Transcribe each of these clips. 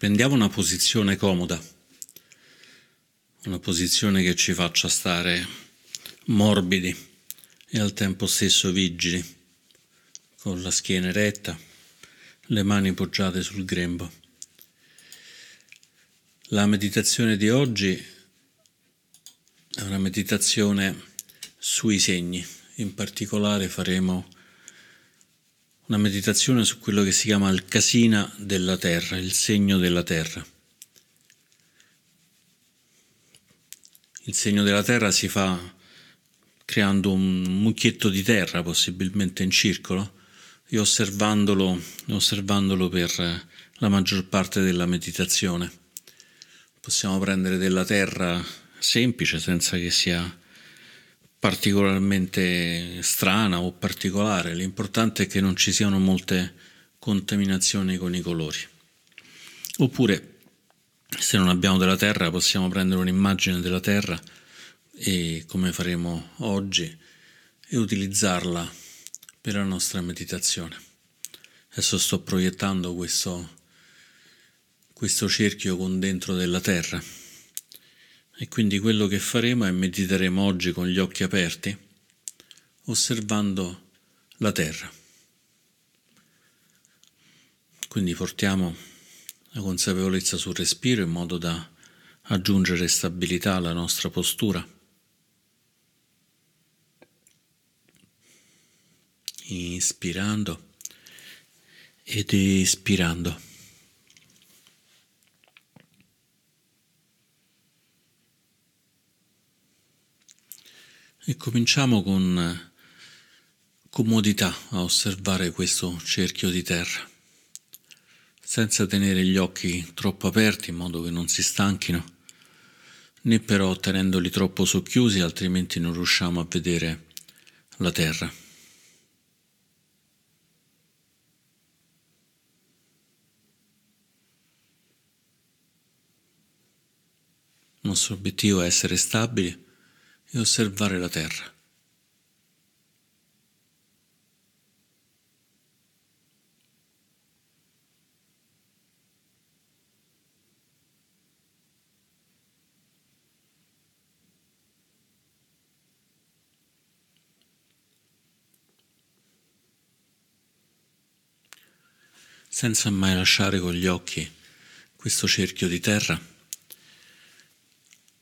Prendiamo una posizione comoda, una posizione che ci faccia stare morbidi e al tempo stesso vigili, con la schiena eretta, le mani poggiate sul grembo. La meditazione di oggi è una meditazione sui segni, in particolare faremo una meditazione su quello che si chiama il casina della terra, il segno della terra. Il segno della terra si fa creando un mucchietto di terra, possibilmente in circolo, e osservandolo, osservandolo per la maggior parte della meditazione. Possiamo prendere della terra semplice senza che sia particolarmente strana o particolare, l'importante è che non ci siano molte contaminazioni con i colori. Oppure, se non abbiamo della terra, possiamo prendere un'immagine della terra e come faremo oggi e utilizzarla per la nostra meditazione. Adesso sto proiettando questo, questo cerchio con dentro della terra e quindi quello che faremo è mediteremo oggi con gli occhi aperti, osservando la terra. Quindi portiamo la consapevolezza sul respiro in modo da aggiungere stabilità alla nostra postura. Inspirando ed espirando. E cominciamo con comodità a osservare questo cerchio di terra, senza tenere gli occhi troppo aperti in modo che non si stanchino, né però tenendoli troppo socchiusi, altrimenti non riusciamo a vedere la terra. Il nostro obiettivo è essere stabili e osservare la terra. senza mai lasciare con gli occhi questo cerchio di terra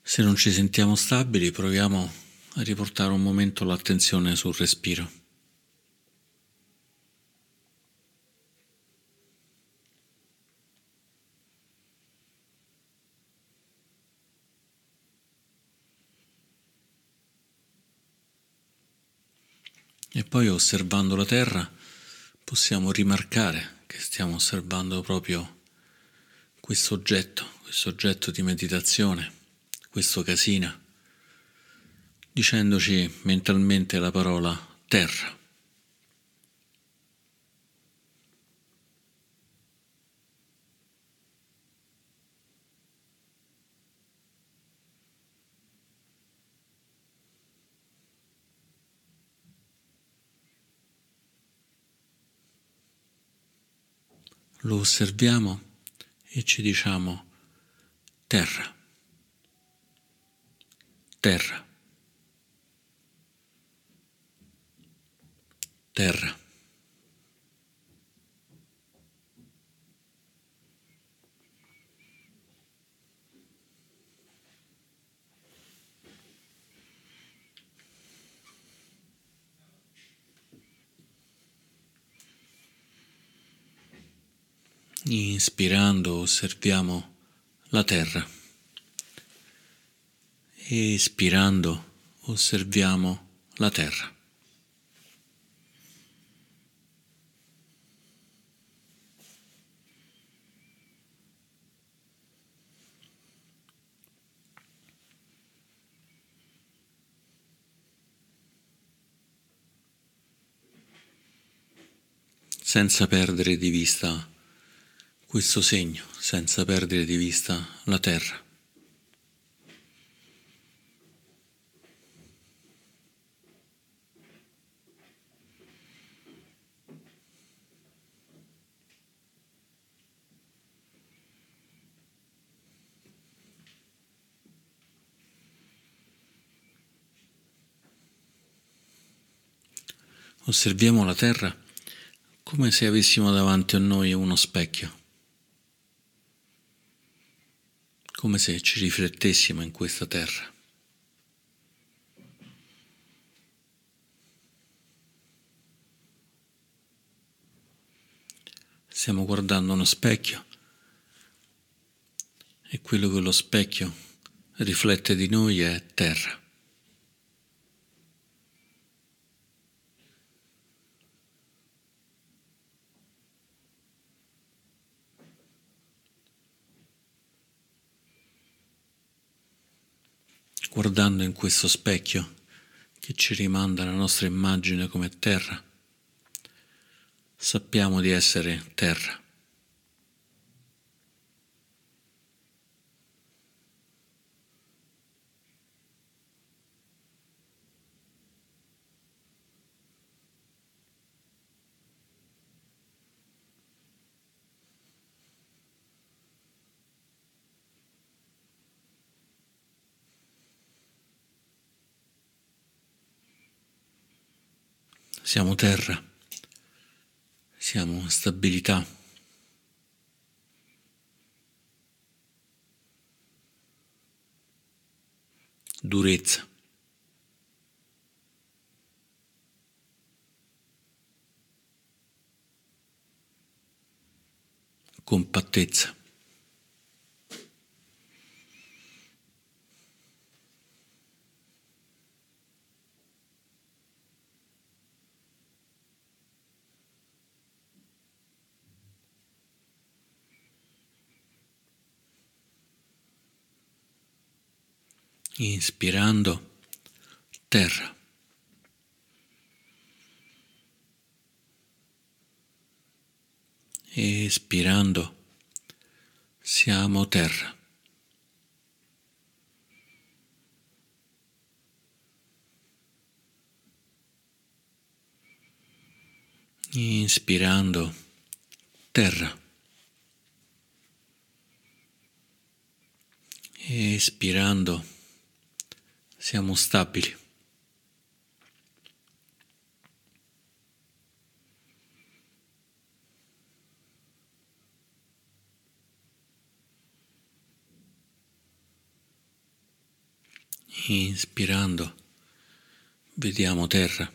se non ci sentiamo stabili, proviamo a riportare un momento l'attenzione sul respiro. E poi osservando la terra possiamo rimarcare che stiamo osservando proprio questo oggetto, questo oggetto di meditazione questo casina, dicendoci mentalmente la parola terra. Lo osserviamo e ci diciamo terra terra, terra. Inspirando osserviamo la terra espirando osserviamo la terra. senza perdere di vista questo segno, senza perdere di vista la terra. Osserviamo la Terra come se avessimo davanti a noi uno specchio, come se ci riflettessimo in questa Terra. Stiamo guardando uno specchio e quello che lo specchio riflette di noi è terra. Guardando in questo specchio che ci rimanda la nostra immagine come terra, sappiamo di essere terra. Siamo terra siamo stabilità. Durezza. Compattezza. Inspirando terra. Espirando siamo terra. Inspirando terra. Espirando siamo stabili. Inspirando, vediamo terra.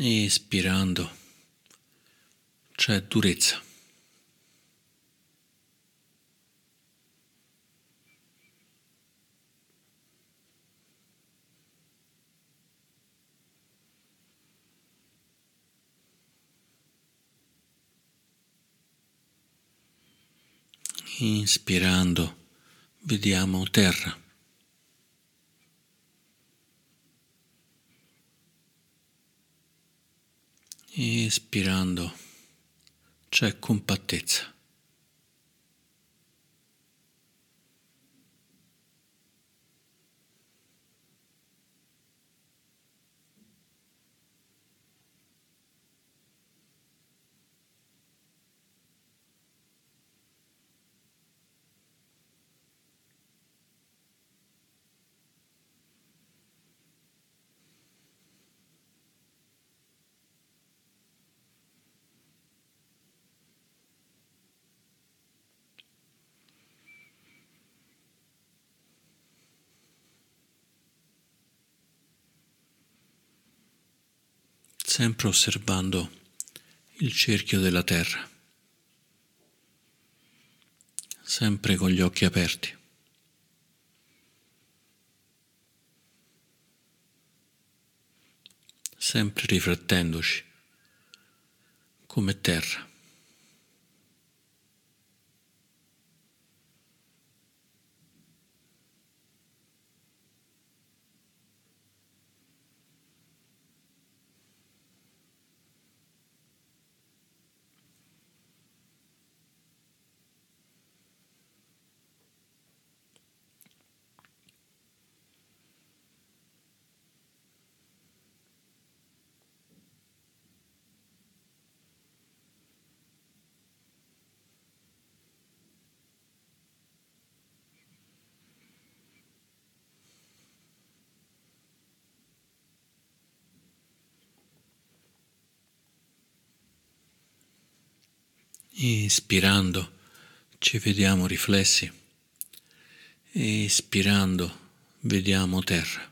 Espirando c'è durezza. Inspirando vediamo terra. Espirando c'è compattezza. Sempre osservando il cerchio della terra, sempre con gli occhi aperti. sempre riflettendoci come terra. Ispirando ci vediamo riflessi, espirando vediamo terra.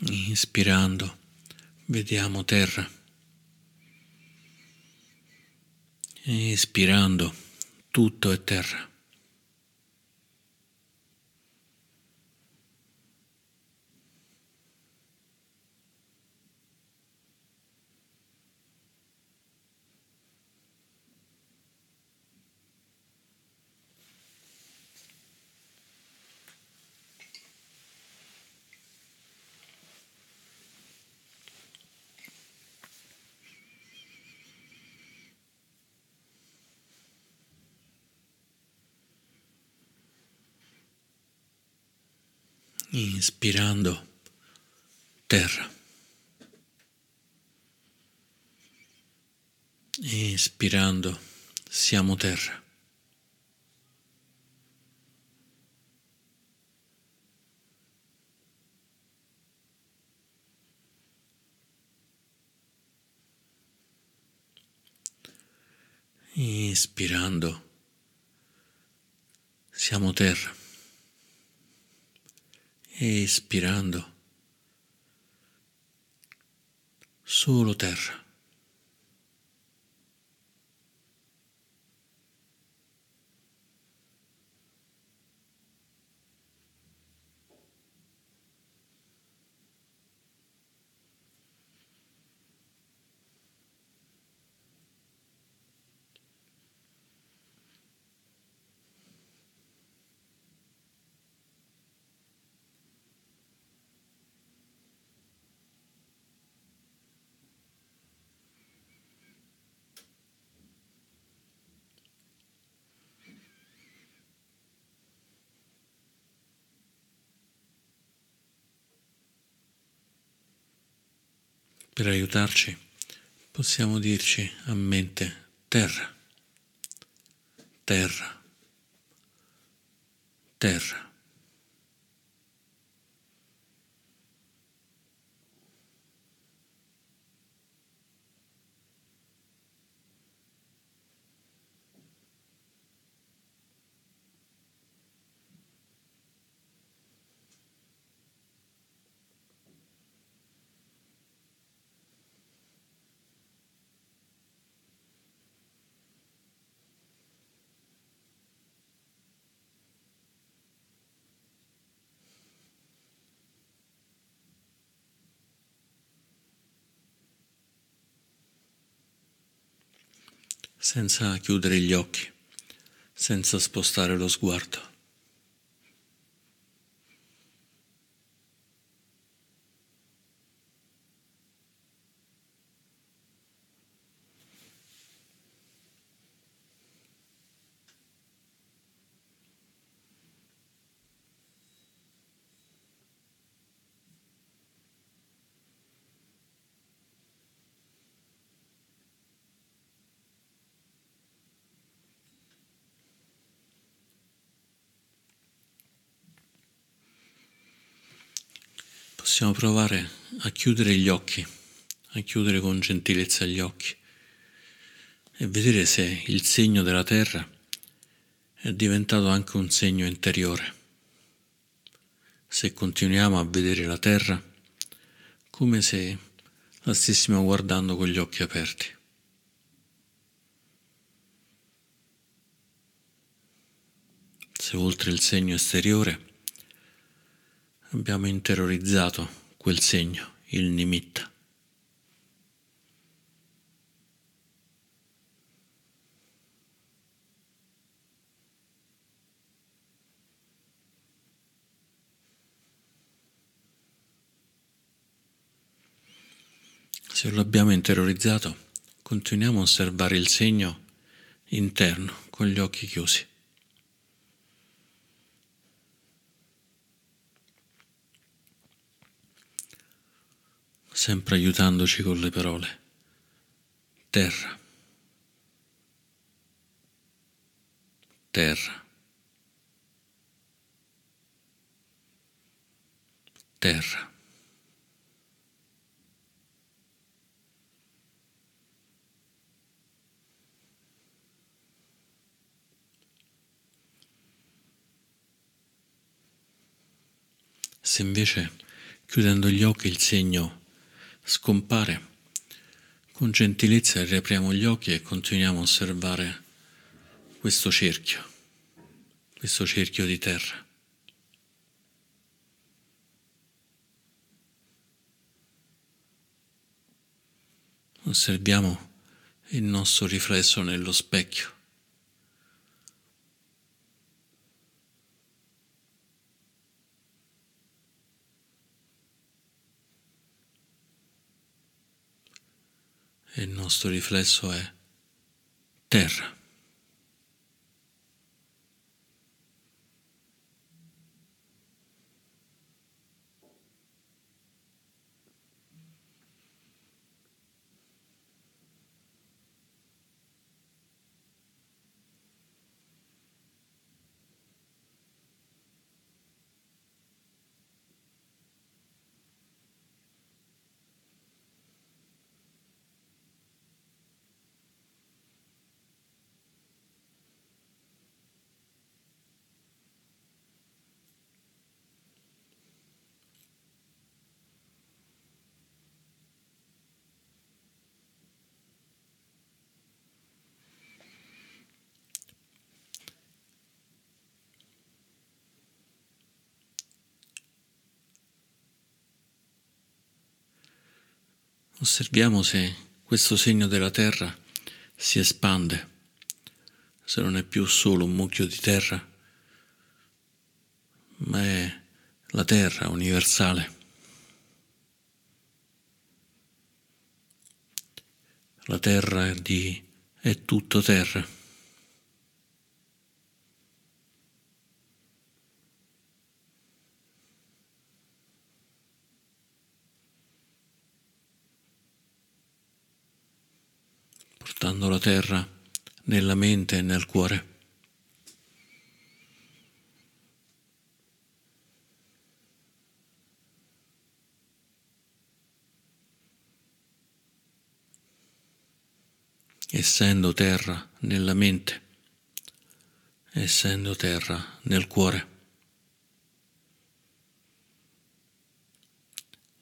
Inspirando, vediamo terra. Espirando, tutto è terra. Inspirando terra, inspirando siamo terra. Inspirando siamo terra espirando solo terra. Per aiutarci possiamo dirci a mente terra, terra, terra. Senza chiudere gli occhi, senza spostare lo sguardo. Possiamo provare a chiudere gli occhi, a chiudere con gentilezza gli occhi e vedere se il segno della terra è diventato anche un segno interiore. Se continuiamo a vedere la terra come se la stessimo guardando con gli occhi aperti. Se oltre il segno esteriore abbiamo interiorizzato quel segno il nimitta. Se lo abbiamo interiorizzato, continuiamo a osservare il segno interno con gli occhi chiusi. Sempre aiutandoci con le parole. Terra. Terra. Terra. Se invece chiudendo gli occhi il segno scompare, con gentilezza riapriamo gli occhi e continuiamo a osservare questo cerchio, questo cerchio di terra. Osserviamo il nostro riflesso nello specchio. E il nostro riflesso è terra. Osserviamo se questo segno della terra si espande, se non è più solo un mucchio di terra, ma è la terra universale. La terra di è tutto terra. Portando la terra nella mente e nel cuore. essendo terra nella mente, essendo terra nel cuore,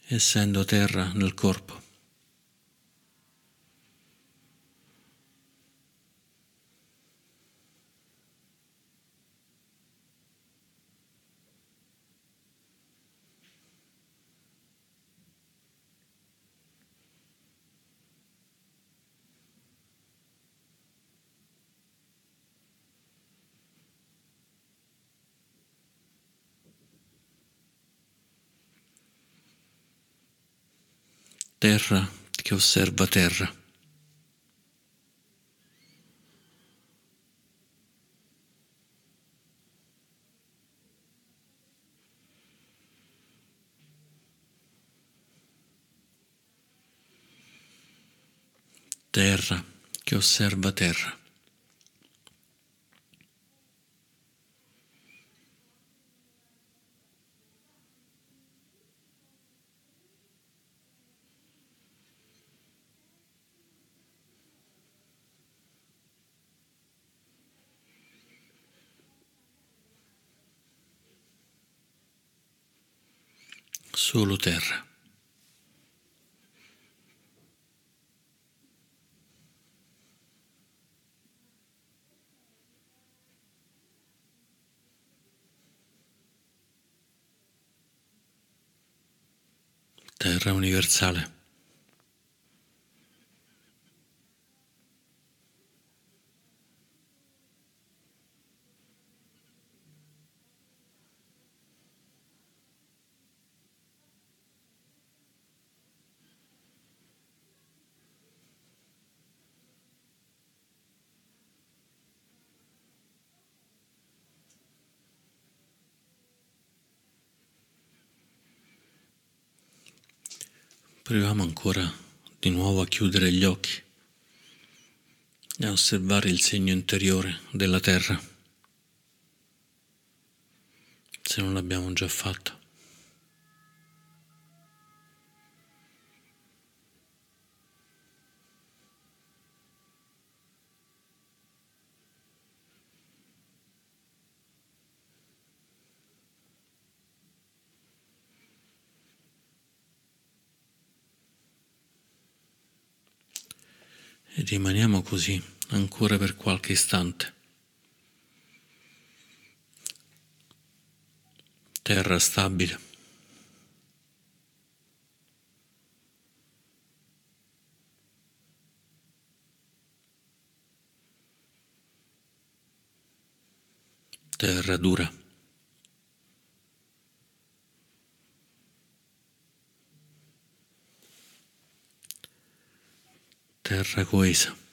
essendo terra nel corpo. Terra che osserva terra. Terra che osserva terra. Solo terra. terra universale. Proviamo ancora di nuovo a chiudere gli occhi e a osservare il segno interiore della Terra, se non l'abbiamo già fatto. Rimaniamo così ancora per qualche istante. Terra stabile. Terra dura. Terra coesa.